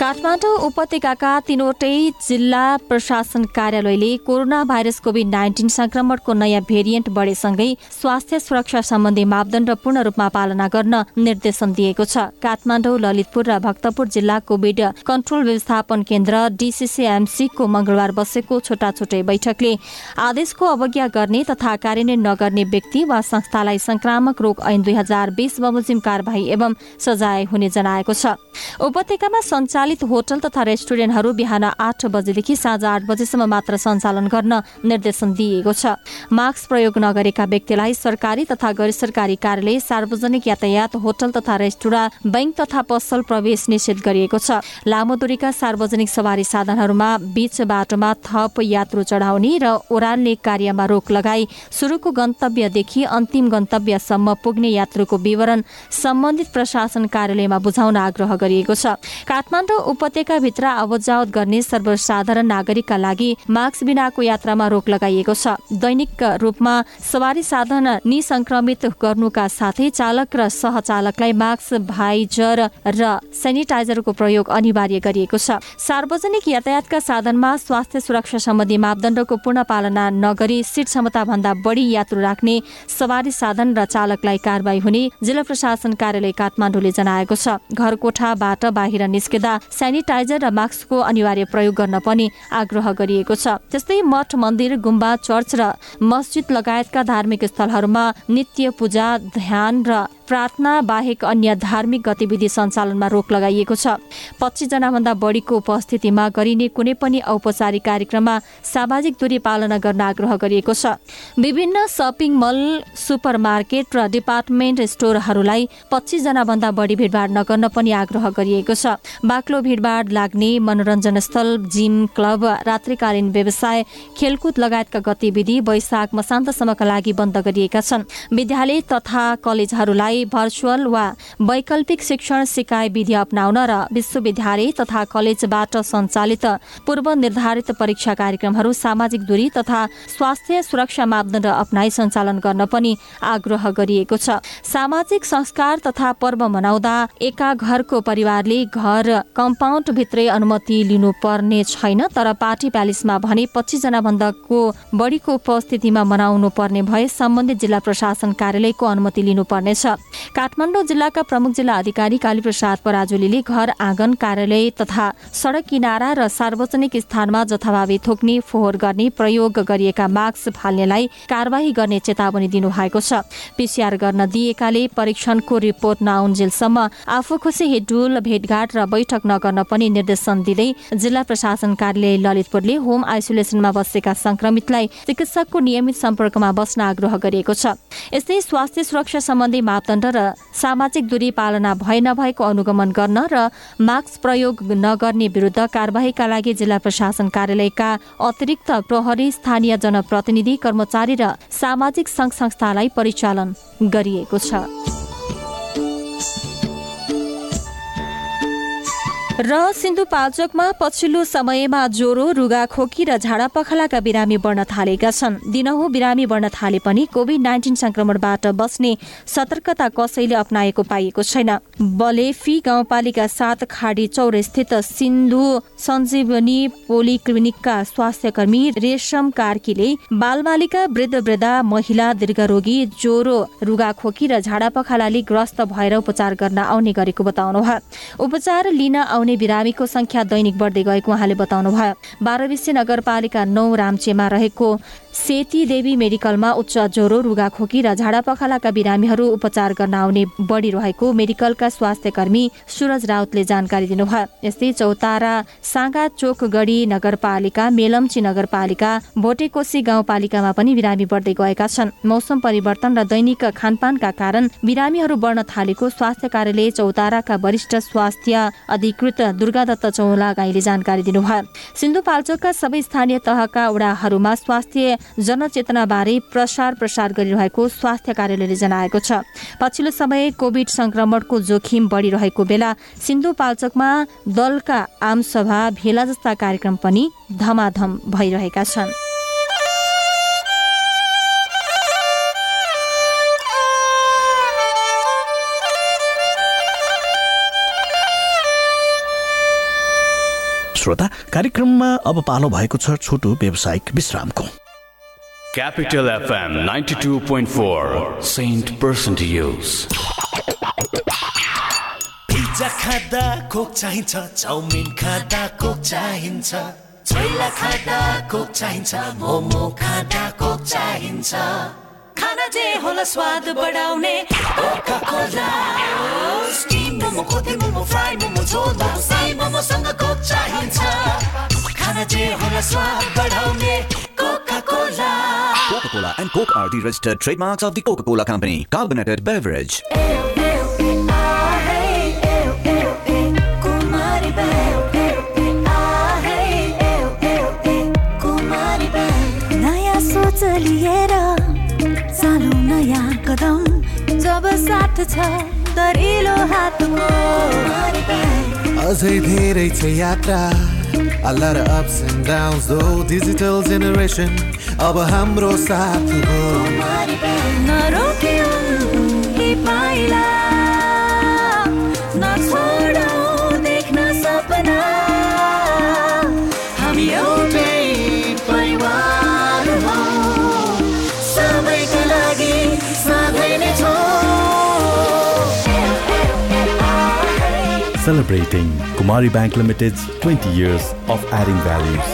काठमाडौँ उपत्यकाका तीनवटै जिल्ला प्रशासन कार्यालयले कोरोना भाइरस कोभिड नाइन्टिन संक्रमणको नयाँ भेरिएन्ट बढेसँगै स्वास्थ्य सुरक्षा सम्बन्धी मापदण्ड पूर्ण रूपमा पालना गर्न निर्देशन दिएको छ। काठमाडौँ ललितपुर र भक्तपुर जिल्ला कोभिड कन्ट्रोल व्यवस्थापन केन्द्र डिसिसिएमसी को मंगलबार बसेको छोटा छोटै बैठकले आदेशको अवज्ञा गर्ने तथा कार्यान्वयन नगर्ने व्यक्ति वा संस्थालाई संक्रामक रोग ऐन दुई हजार बिस बमोजिम कार्यवाही एवं सजाय हुने जनाएको छ। उपत्यकामा सञ्चालित सञ्चालित होटल तथा रेस्टुरेन्टहरू बिहान आठ बजेदेखि साँझ आठ बजेसम्म मात्र सञ्चालन गर्न निर्देशन दिइएको छ। मास्क प्रयोग नगरेका व्यक्तिलाई सरकारी तथा गैर सरकारी कार्यालय सार्वजनिक यातायात होटल तथा रेस्टुरेन्ट बैंक तथा पसल प्रवेश निषेध गरिएको छ। लामो दूरीका सार्वजनिक सवारी साधनहरूमा बीच बाटोमा थप यात्रु चढाउने र ओह्राल्ने कार्यमा रोक लगाई सुरुको गन्तव्यदेखि अन्तिम गन्तव्यसम्म पुग्ने यात्रुको विवरण सम्बन्धित प्रशासन कार्यालयमा बुझाउन आग्रह गरिएको छ। काठमाडौँ उपत्यकाभित्र आवत गर्ने सर्वसाधारण नागरिकका लागि मास्क बिनाको यात्रामा रोक लगाइएको छ। दैनिक रूपमा सवारी साधन निसंक्रमित गर्नुका साथै चालक र सहचालकलाई मास्क भाइजर र सेनिटाइजरको प्रयोग अनिवार्य गरिएको छ। सार्वजनिक यातायातका साधनमा स्वास्थ्य सुरक्षा सम्बन्धी मापदण्डको पूर्ण पालना नगरी सिट क्षमता भन्दा बढी यात्रु राख्ने सवारी साधन र चालकलाई कारवाही हुने जिल्ला प्रशासन कार्यालय काठमाडौँले जनाएको छ। घर कोठाबाट बाहिर निस्किँदा सेनिटाइजर र मास्कको अनिवार्य प्रयोग गर्न पनि आग्रह गरिएको छ। त्यस्तै मठ मन्दिर गुम्बा चर्च र मस्जिद लगायतका धार्मिक स्थलहरूमा नित्य पूजा ध्यान र प्रार्थना बाहेक अन्य धार्मिक गतिविधि सञ्चालनमा रोक लगाइएको छ। पच्चिस जनाभन्दा बढीको उपस्थितिमा गरिने कुनै पनि औपचारिक कार्यक्रममा सामाजिक दूरी पालना गर्न आग्रह गरिएको छ। विभिन्न सपिङ मल सुपर मार्केट र डिपार्टमेन्ट स्टोरहरूलाई पच्चिस जनाभन्दा बढी भिडभाड नगर्न पनि आग्रह गरिएको छ। बाक्लो भिडभाड लाग्ने मनोरञ्जन स्थल जिम क्लब रात्रिकालीन व्यवसाय खेलकुद लगायतका गतिविधि वैशाख मसान्तसम्मका लागि बन्द गरिएका छन्। विद्यालय तथा कलेजहरूलाई भर्चुअल वा वैकल्पिक शिक्षण सिकाइ विधि अप्नाउन र विश्वविद्यालय तथा कलेजबाट सञ्चालित पूर्व निर्धारित परीक्षा कार्यक्रमहरू सामाजिक दूरी तथा स्वास्थ्य सुरक्षा मापदण्ड अप्नाई सञ्चालन गर्न पनि आग्रह गरिएको छ। सामाजिक संस्कार तथा पर्व मनाउँदा एका घरको परिवारले घर कम्पाउन्ड भित्रै अनुमति लिनुपर्ने छैन तर पार्टी प्यालेसमा भने पच्चिस जना भन्दाको बढीको उपस्थितिमा मनाउनु पर्ने भए सम्बन्धित जिल्ला प्रशासन कार्यालयको अनुमति लिनुपर्नेछ। काठमाडौँ जिल्लाका प्रमुख जिल्ला अधिकारी कालीप्रसाद पराजुलीले घर आँगन कार्यालय तथा सड़क किनारा र सार्वजनिक स्थानमा जथाभावी थोक्ने फोहोर गर्ने प्रयोग गरिएका मास्क फाल्नेलाई कारवाही गर्ने चेतावनी दिनुभएको छ। पिसिआर गर्न दिएकाले परीक्षणको रिपोर्ट नआउन्जेलसम्म आफू खुसी हिडुल भेटघाट र बैठक नगर्न पनि निर्देशन दिँदै जिल्ला प्रशासन कार्यालय ललितपुरले होम आइसोलेसनमा बसेका संक्रमितलाई चिकित्सकको नियमित सम्पर्कमा बस्न आग्रह गरिएको छ। यस्तै स्वास्थ्य सुरक्षा सम्बन्धी मापदण्ड र सामाजिक दूरी पालना भए नभएको अनुगमन गर्न र मास्क प्रयोग नगर्ने विरुद्ध कारवाहीका लागि जिल्ला प्रशासन कार्यालयका अतिरिक्त प्रहरी स्थानीय जनप्रतिनिधि कर्मचारी र सामाजिक संघ संस्थालाई परिचालन गरिएको छ। र सिन्धुपाल्चोकमा पछिल्लो समयमा ज्वरो रुगा खोकी र झाडा पखालाका बिरामी बढ्न थालेका छन्। दिनहुँ बिरामी बढ्न थाले पनि कोभिड नाइन्टिन संक्रमणबाट बस्ने सतर्कता कसैले अप्नाएको पाइएको छैन। बलेफी गाउँपालिका सात खाडी चौर स्थित सिन्धु सञ्जीवनी पोलिक्लिनिकका स्वास्थ्य कर्मी रेशम कार्कीले बालबालिका वृद्ध वृद्धा महिला दीर्घरोगी ज्वरो रुगा खोकी र झाडा पखालाले ग्रस्त भएर उपचार गर्न आउने गरेको बताउनुभयो उपचार लिन आउने बिरामीको संख्या दैनिक बढ्दै गएको उहाँले बताउनुभयो। बाह्रविसे नगरपालिका नौ राम्चेमा रहेको सेती देवी मेडिकलमा उच्च ज्वरो रुगा खोकी र झाडा पखालाका बिरामीहरू उपचार गर्न आउने बढ़िरहेको मेडिकलका स्वास्थ्य कर्मी सुरज राउतले जानकारी दिनुभयो। यस्तै चौतारा सागा चोकगढी नगरपालिका मेलम्ची नगरपालिका भोटेकोशी गाउँपालिकामा पनि बिरामी बढ्दै गएका छन्। मौसम परिवर्तन र दैनिक खानपानका कारण बिरामीहरू बढ्न थालेको स्वास्थ्य कार्यालय चौताराका वरिष्ठ स्वास्थ्य अधिकृत दुर्गादत्त चौलागाईले जानकारी दिनुभयो। सिन्धुपाल्चोकका सबै स्थानीय तहका वडाहरूमा स्वास्थ्य जनचेतनाबारे प्रसार प्रसार गरिरहेको स्वास्थ्य कार्यालयले जनाएको छ। पछिल्लो समय कोभिड संक्रमणको जोखिम बढ़िरहेको बेला सिन्धुपाल्चोकमा दलका आमसभा भेला जस्ता कार्यक्रम पनि धमाधम भइरहेका छन्। श्रोता कार्यक्रममा अब पालो भएको छ छोटो व्यावसायिक विश्रामको। Capital FM 92.4 Saint Person to use. Pizza खाँदा कोक चाहिन्छ चाउमिन खाँदा कोक चाहिन्छ। छोइला खाँदा कोक चाहिन्छ मोमो खाँदा कोक चाहिन्छ। खाना जे होला स्वाद बढाउने कोका कोला स्टिम मोमो खोर्ते मोमो फ्राई मोमो झोल मोमो साई चाहिन्छ खाना जे होला स्वाद बढाउने Coca Cola Coca-Cola and Coke are the registered trademarks of the Coca-Cola Company. Carbonated beverage. नयाँ साथ छ दरिलो हातको अझै धेरै छ यात्रा A lot of ups and downs though Digital generation अब हाम्रो साथ हो नरोक्यौ यी पाइला Celebrating Kumari Bank Limited's 20 years of adding values.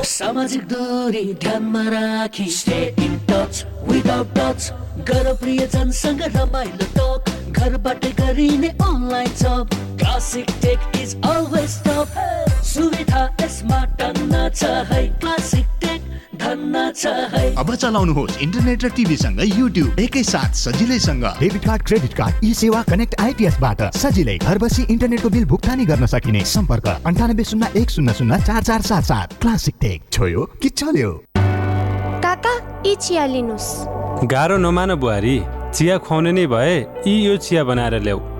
सामाजिक दूरी ध्यानमा राखी stay in touch without touch गर प्रियजनसँग रमाइलो टक घरबाटै गरिने online job classic tech is always top सुविधा यसमा टन्न छ है क्लासिक टेक धन्न छ है अब चलाउनुहोस् इन्टरनेट र टिभीसँग युट्युब एकैसाथ सजिलैसँग। Debit card credit card e सेवा कनेक्ट आइपिएसबाट सजिलै घर बसी इन्टरनेटको बिल भुक्तानी गर्न सकिने। सम्पर्क अन्ठानब्बे शून्य एक शून्य शून्य चार चार सात सात। क्लासिक टेक छोयो कि चल्यो? काका यी चिया लिनुहोस्। गाह्रो नमान बुहारी। चिया खुवाउने नै भए यी यो चिया बनाएर ल्याऊ।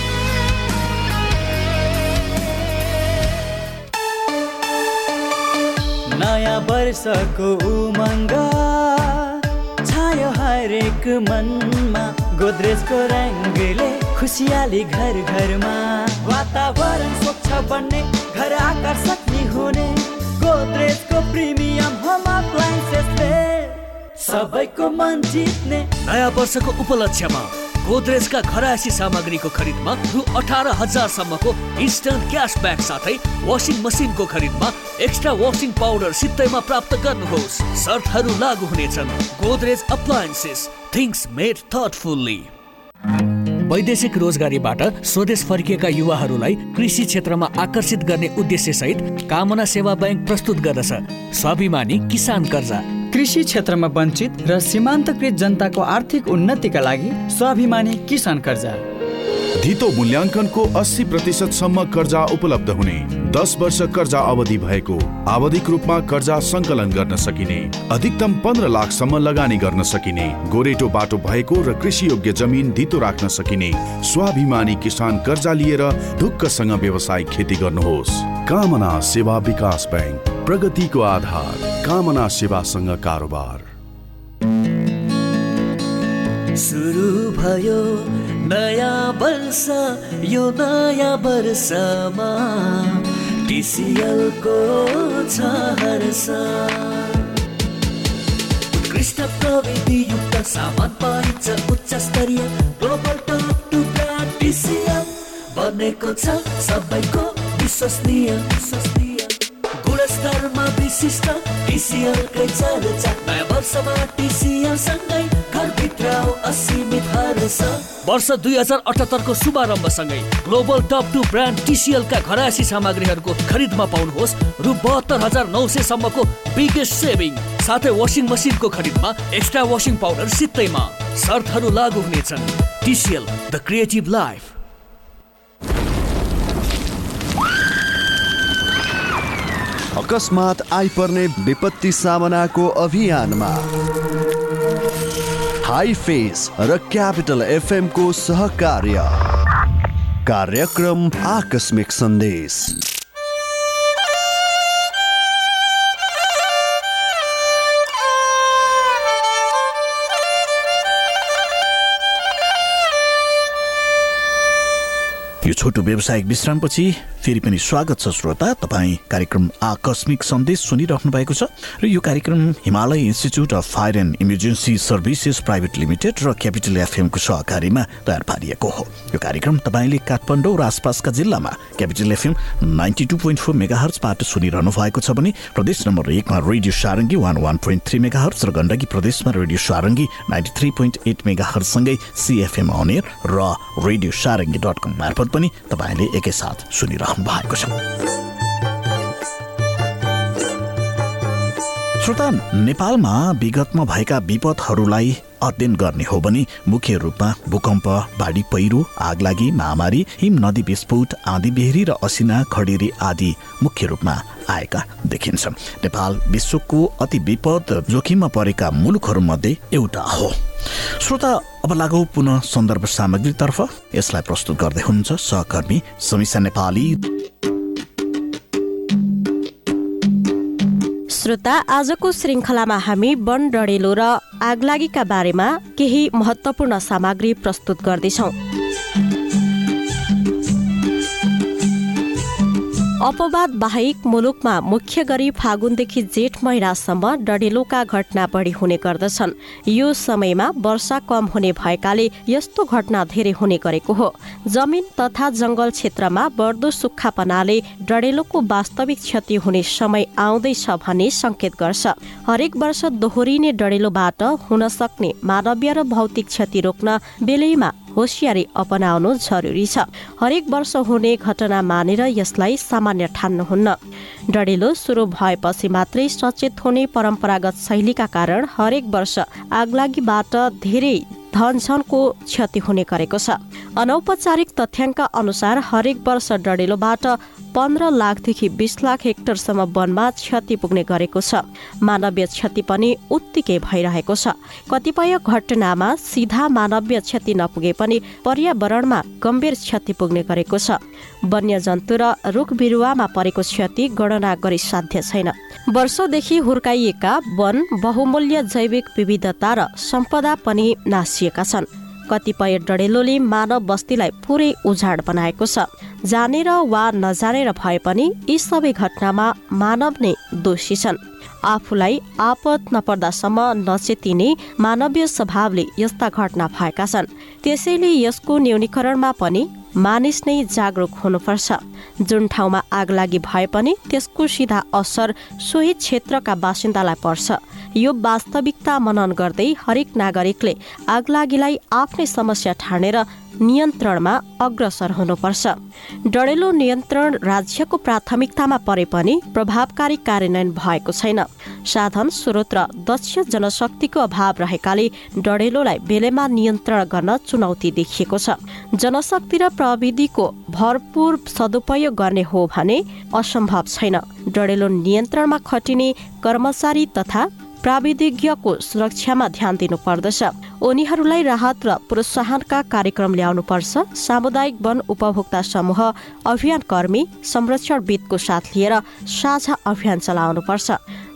वर्षको उमङ्ग छायो हरेक मनमा गोद्रेजको रङ्गले खुसियाली घर घरमा। वातावरण स्वच्छ बन्ने घर आकर्षक नि हुने गोद्रेजको प्रिमियम होम सबैको मन जित्ने। नयाँ वर्षको उपलक्ष्यमा गोदरेजका घरायसी सामग्रीको खरिदमा रु अठार हजारसम्मको इन्स्टन्ट क्यासब्याक साथै वासिङ मसिनको खरिदमा एक्स्ट्रा वासिङ पाउडर सित्तैमा प्राप्त गर्नुहोस्। शर्तहरू लागू हुनेछन्। Godrej appliances things made thoughtfully वैदेशिक रोजगारीबाट स्वदेश फर्किएका युवाहरूलाई कृषि क्षेत्रमा आकर्षित गर्ने उद्देश्य सहित कामना सेवा बैंक प्रस्तुत गर्दछ। स्वाभिमानी किसान कर्जा। कृषि क्षेत्रमा वञ्चित र सीमान्तकृत जनताको आर्थिक उन्नतिका लागि स्वाभिमानी किसान कर्जा। धितो मूल्याङ्कनको अस्सी प्रतिशतसम्म कर्जा उपलब्ध हुने। दस वर्ष कर्जा अवधि भएको आवधिक रूपमा कर्जा सङ्कलन गर्न सकिने अधिकतम पन्ध्र लाखसम्म लगानी गर्न सकिने गोरेटो बाटो भएको र कृषि योग्य जमिन धितो राख्न सकिने स्वाभिमानी किसान कर्जा लिएर ढुक्कसँग व्यावसायिक खेती गर्नुहोस्। कामना सेवा विकास ब्याङ्क। प्रगतिको आधार कामना सेवासँग कारोबार। सुरु भयो नयाँ वर्ष यो नयाँ वर्षमा। टिसिएलको छ हर्ष उत्कृष्ट प्रविधि युक्त सामान पाइन्छ उच्च स्तरीय global top two brand TCL. बनेको छ सबैको विश्वसनीय विश्वसनीय। गुणस्तरमा विशिष्ट टिसिएलकै चर्चा नयाँ वर्षमा टिसिएल सँगै घरभित्र असीमित वर्ष दुई हजार अठहत्तरको शुभारम्भसँगै ग्लोबल टप टू ब्रान्ड टिसिएलका घरायसी सामग्रीहरूको खरिदमा पाउनुहोस् रु बहत्तर हजार नौ सयसम्मको बिगेस्ट सेभिङ। साथै वासिङ मसिनको खरिदमा एक्स्ट्रा वासिङ पाउडर सित्तैमा। शर्तहरू लागू हुनेछन्। TCL the creative life. अकस्मात आइपर्ने विपत्ति सामनाको अभियानमा। हाई फेस र क्यापिटल एफएमको सहकार्य। कार्यक्रम आकस्मिक सन्देश। यो छोटो व्यावसायिक विश्रामपछि फेरि पनि स्वागत छ श्रोता। तपाईँ कार्यक्रम आकस्मिक सन्देश सुनिराख्नु भएको छ र यो कार्यक्रम Himalaya institute of fire and emergency services private limited र क्यापिटल एफएमको सहकारीमा तयार पारिएको हो। यो कार्यक्रम तपाईँले काठमाडौँ र आसपासका जिल्लामा capital FM ninety two point four mega हर्चबाट सुनिरहनु भएको छ भने प्रदेश नम्बर एकमा radio Sarangi one one point three mega र गण्डकी प्रदेशमा radio Sarangi ninety three point eight mega हर्चसँगै CFM अनेर र रेडियो सारङ्गी डट कम मार्फत पनि तपाईँले एकैसाथ सुनिरहनु भएको छ। श्रोता नेपालमा विगतमा भएका विपदहरूलाई अध्ययन गर्ने हो भने मुख्य रूपमा भूकम्प बाढी पहिरो आगलागी महामारी हिम नदी विस्फोट आँधी बेहरी र असिना खडेरी आदि मुख्य रूपमा आएका देखिन्छन्। नेपाल विश्वको अति विपद जोखिममा परेका मुलुकहरूमध्ये एउटा हो। श्रोता अब लागौ पुनः सन्दर्भ सामग्रीतर्फ यसलाई प्रस्तुत गर्दै हुनुहुन्छ सहकर्मी समीक्षा नेपाली। श्रोता आजको श्रृङ्खलामा हामी वन डढेलो र आगलागीका बारेमा केही महत्त्वपूर्ण सामग्री प्रस्तुत गर्दैछौँ। अपवाद बाहेक मुलुकमा मुख्य गरी फागुनदेखि जेठ महिनासम्म डढेलोका घटना बढी हुने गर्दछन्। यो समयमा वर्षा कम हुने भएकाले यस्तो घटना धेरै हुने गरेको हो। जमिन तथा जंगल क्षेत्रमा बढ्दो सुक्खापनाले डढेलोको वास्तविक क्षति हुने समय आउँदैछ भन्ने संकेत गर्छ। हरेक वर्ष दोहोरिने डढेलोबाट हुन सक्ने मानवीय र भौतिक क्षति रोक्न बेलैमा होसियारी अपनाउनु जरुरी छ। हरेक वर्ष हुने घटना मानेर यसलाई सामान्य ठान्नुहुन्न। डढेलो सुरु भएपछि मात्रै सचेत हुने परम्परागत शैलीका कारण हरेक वर्ष आगलागीबाट धेरै धनझनको क्षति हुने गरेको छ। अनौपचारिक तथ्याङ्क अनुसार हरेक वर्ष डढेलोबाट पन्ध्र लाखदेखि बिस लाख हेक्टरसम्म वनमा क्षति पुग्ने गरेको छ। मानवीय क्षति पनि उत्तिकै भइरहेको छ। कतिपय घटनामा सिधा मानवीय क्षति नपुगे पनि पर्यावरणमा गम्भीर क्षति पुग्ने गरेको छ। वन्यजन्तु र रुख बिरुवामा परेको क्षति गणना गरी साध्य छैन। वर्षौदेखि हुर्काइएका वन बहुमूल्य जैविक विविधता र सम्पदा पनि नासिएका छन्। कतिपय डढेलोले मानव बस्तीलाई पुरै उजाड बनाएको छ। जानेर वा नजानेर भए पनि यी सबै घटनामा मानव नै दोषी छन्। आफूलाई आपत नपर्दासम्म नचेतिने मानवीय स्वभावले यस्ता घटना भएका छन्। त्यसैले यसको न्यूनीकरणमा पनि मानिस नै जागरुक हुनुपर्छ। जुन ठाउँमा आगलागी भए पनि त्यसको सिधा असर सोही क्षेत्रका बासिन्दालाई पर्छ। यो वास्तविकता मनन गर्दै हरेक नागरिकले आगलागीलाई आफ्नै समस्या ठानेर नियन्त्रणमा अग्रसर हुनुपर्छ। डढेलो नियन्त्रण राज्यको प्राथमिकतामा परे पनि प्रभावकारी कार्यान्वयन भएको छैन। साधन स्रोत र दक्ष जनशक्तिको अभाव रहेकाले डढेलोलाई बेलेमा नियन्त्रण गर्न चुनौती देखिएको छ। जनशक्ति र प्रविधिको भरपूर सदुपयोग गर्ने हो भने असम्भव छैन। डढेलो नियन्त्रणमा खटिने कर्मचारी तथा प्राविधिज्ञको सुरक्षामा ध्यान दिनु पर्दछ उनीहरूलाई राहत र प्रोत्साहनका कार्यक्रम ल्याउनु पर्छ सामुदायिक वन उपभोक्ता समूह अभियान कर्मी संरक्षणविदको साथ लिएर साझा अभियान चलाउनु पर्छ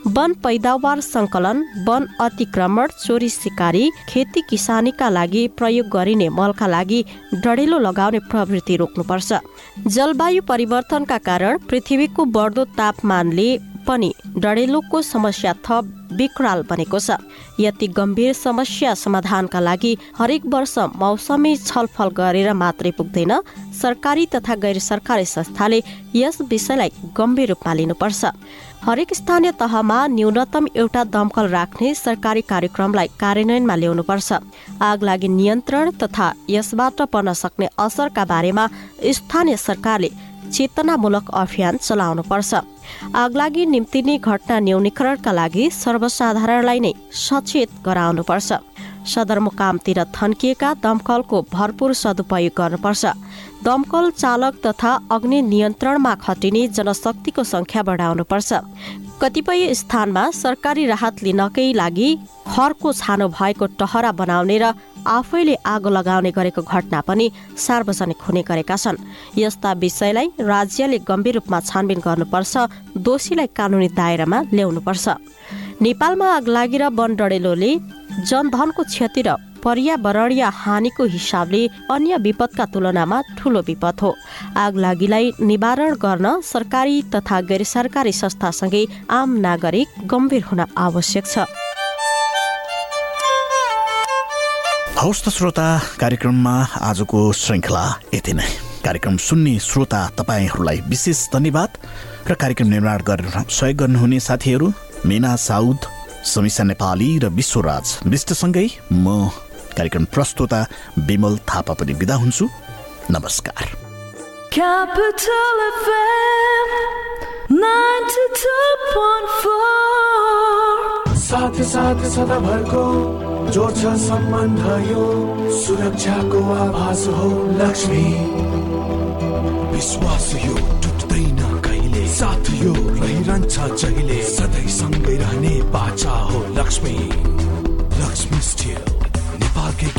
वन पैदावार संकलन वन अतिक्रमण चोरी सिकारी खेती किसानीका लागि प्रयोग गरिने मलका लागि डढेलो लगाउने प्रवृत्ति रोक्नुपर्छ। जलवायु परिवर्तनका कारण पृथ्वीको बढ्दो तापमानले पनि डढेलोको समस्या थप विकराल बनेको छ। यति गम्भीर समस्या समाधानका लागि हरेक वर्ष मौसमी छलफल गरेर मात्रै पुग्दैन सरकारी तथा गैर सरकारी संस्थाले यस विषयलाई गम्भीर रूपमा लिनुपर्छ। हरेक स्थानीय तहमा न्यूनतम एउटा दमकल राख्ने सरकारी कार्यक्रमलाई कार्यान्वयनमा ल्याउनुपर्छ। आग लागि नियन्त्रण तथा यसबाट पर्न सक्ने असरका बारेमा स्थानीय सरकारले चेतनामूलक अभियान चलाउनुपर्छ। आगलागी निम्तिने घटना न्यूनीकरणका लागि सर्वसाधारणलाई नै सचेत गराउनुपर्छ। सदरमुकामतिर थन्किएका दमकलको भरपूर सदुपयोग गर्नुपर्छ। दमकल चालक तथा अग्नि नियन्त्रणमा खटिने जनशक्तिको संख्या बढाउनुपर्छ। कतिपय स्थानमा सरकारी राहत लिनकै लागि खरको छानो भएको टहरा बनाउने र आफैले आगो लगाउने गरेको घटना पनि सार्वजनिक हुने गरेका छन्। यस्ता विषयलाई राज्यले गम्भीर रूपमा छानबिन गर्नुपर्छ दोषीलाई कानुनी दायरामा ल्याउनुपर्छ। नेपालमा आगलागी र वन डढेलोले जनधनको क्षति र पर्यावरणीय हानिको हिसाबले अन्य विपदका तुलनामा ठूलो विपद हो। आगलागीलाई निवारण गर्न सरकारी तथा गैर सरकारी संस्थासँगै आम नागरिक गम्भीर हुन आवश्यक छ। हौस् त श्रोता कार्यक्रममा आजको श्रृङ्खला यति नै। कार्यक्रम सुन्ने श्रोता तपाईँहरूलाई विशेष धन्यवाद र कार्यक्रम निर्माण गरेर सहयोग गर्नुहुने साथीहरू मिना साउद समीसा नेपाली र विश्वराज विष्टसँगै म कार्यक्रम प्रस्तुता विमल थापा पनि बिदा हुन्छु। नमस्कार। Capital FM 92.4 साथ साथ सदाभरको जोड्छ सम्बन्ध यो सुरक्षाको आभास हो लक्ष्मी। विश्वास यो टुट्दैन कहिले? साथ यो रहिरहन्छ जहिले। सधैँ सँगै रहने बाचा हो लक्ष्मी।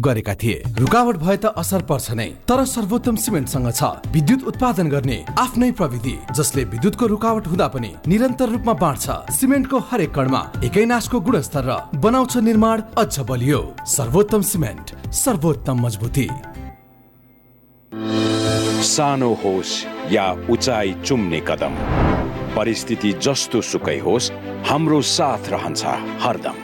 गरेका थिए। रुकावट भए त असर पर्छ नै तर सर्वोत्तम सिमेन्टसँग छ। विद्युत उत्पादन गर्ने आफ्नै प्रविधि जसले विद्युतको रुकावट हुँदा पनि निरन्तर रूपमा बाँड्छ। सिमेन्टको हरेक कणमा एकै नासको गुणस्तर र बनाउँछ निर्माण अझ बलियो। सर्वोत्तम सिमेन्ट सर्वोत्तम मजबुती। सानो होस् या उचाइ चुम्ने कदम। परिस्थिति जस्तो सुकै होस् हाम्रो साथ रहन्छ हरदम।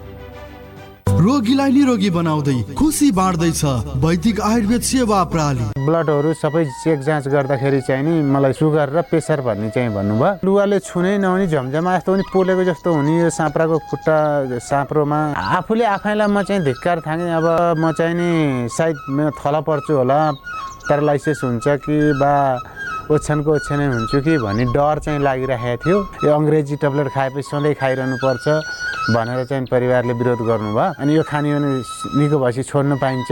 रोगीलाई निरोगी बनाउँदै खुसी बाँड्दैछ वैदिक आयुर्वेद सेवा प्रणाली ब्लडहरू सबै चेक जाँच गर्दाखेरि चाहिँ नि मलाई सुगर र प्रेसर भन्ने चाहिँ भन्नुभयो। लुगाले छुनै नहुने झमझमा जस्तो पनि पोलेको जस्तो हुने यो साँप्राको खुट्टा साँप्रोमा। आफूले आफैलाई म चाहिँ धिक्कार थाङेँ अब म चाहिँ नि सायद मेरो थला पर्छु होला प्यारालाइसिस हुन्छ कि बा ओछ्यानको ओछ्यानै हुन्छु कि भन्ने डर चाहिँ लागिरहेको थियो। यो अङ्ग्रेजी ट्याब्लेट खाएपछि सधैँ खाइरहनु पर्छ भनेर चाहिँ परिवारले विरोध गर्नुभयो। अनि यो खाने भने निको भएपछि छोड्नु पाइन्छ।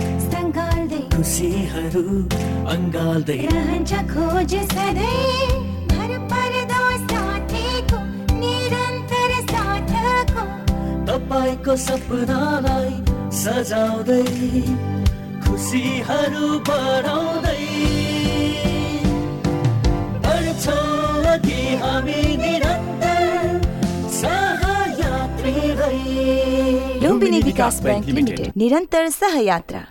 खुसीहरू अङ्गाल्दै रहन्छ खोज सधैँ भर पर्दो साथीको निरन्तर साथको तपाईँको सपनालाई सजाउँदै खुसीहरू बढाउँदै बढ्छौँ अघि हामी निरन्तर सहयात्री भई लुम्बिनी विकास ब्याङ्क लिमिटेड निरन्तर सहयात्रा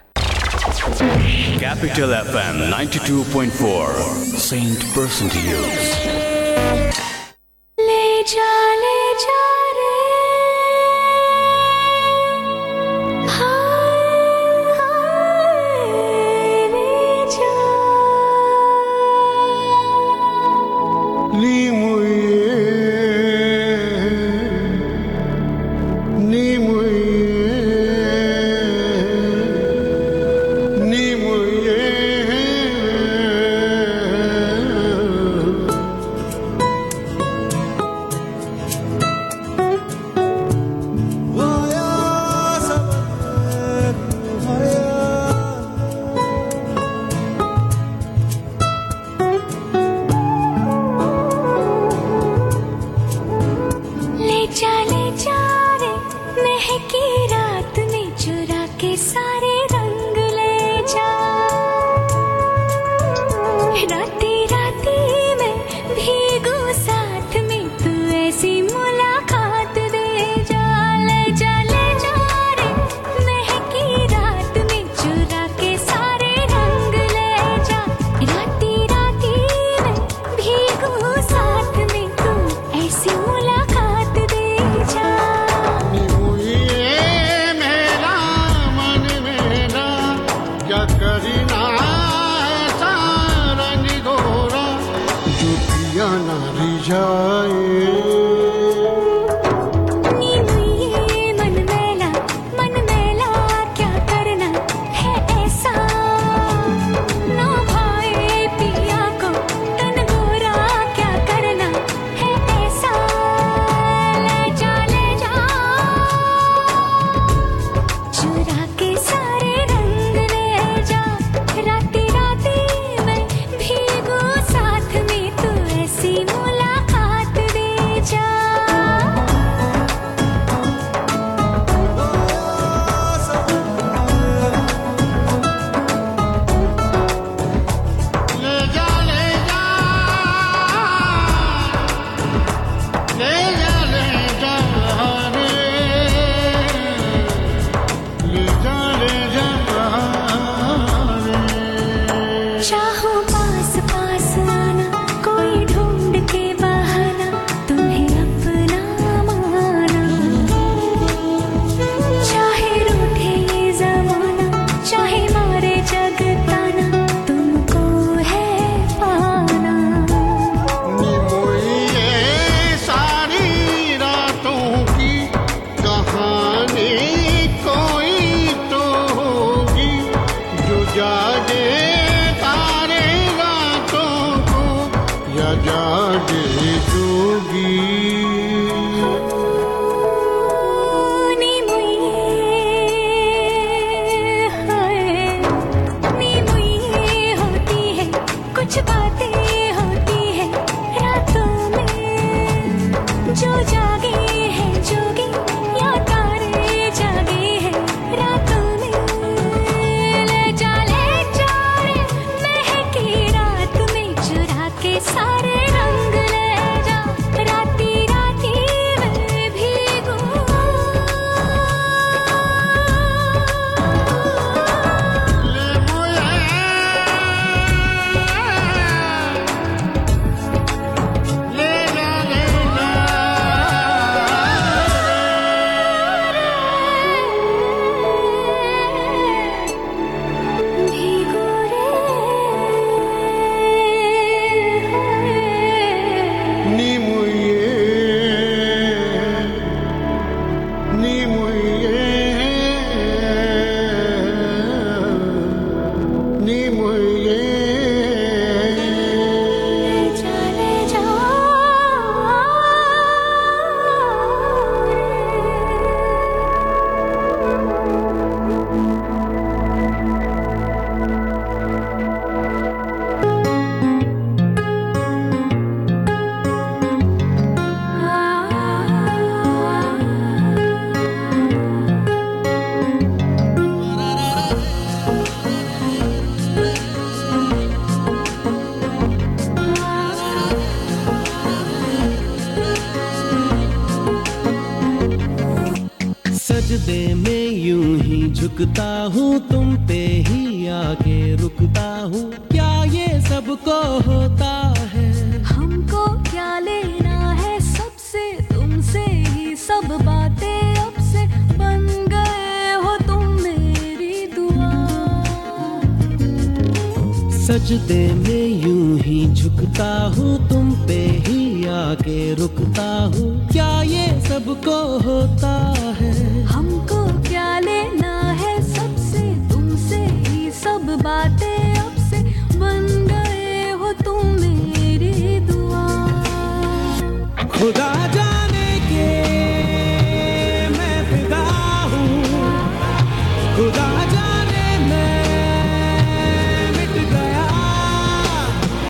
Capital FM 92.4 Saint Person to Use. ले जा ले जा रे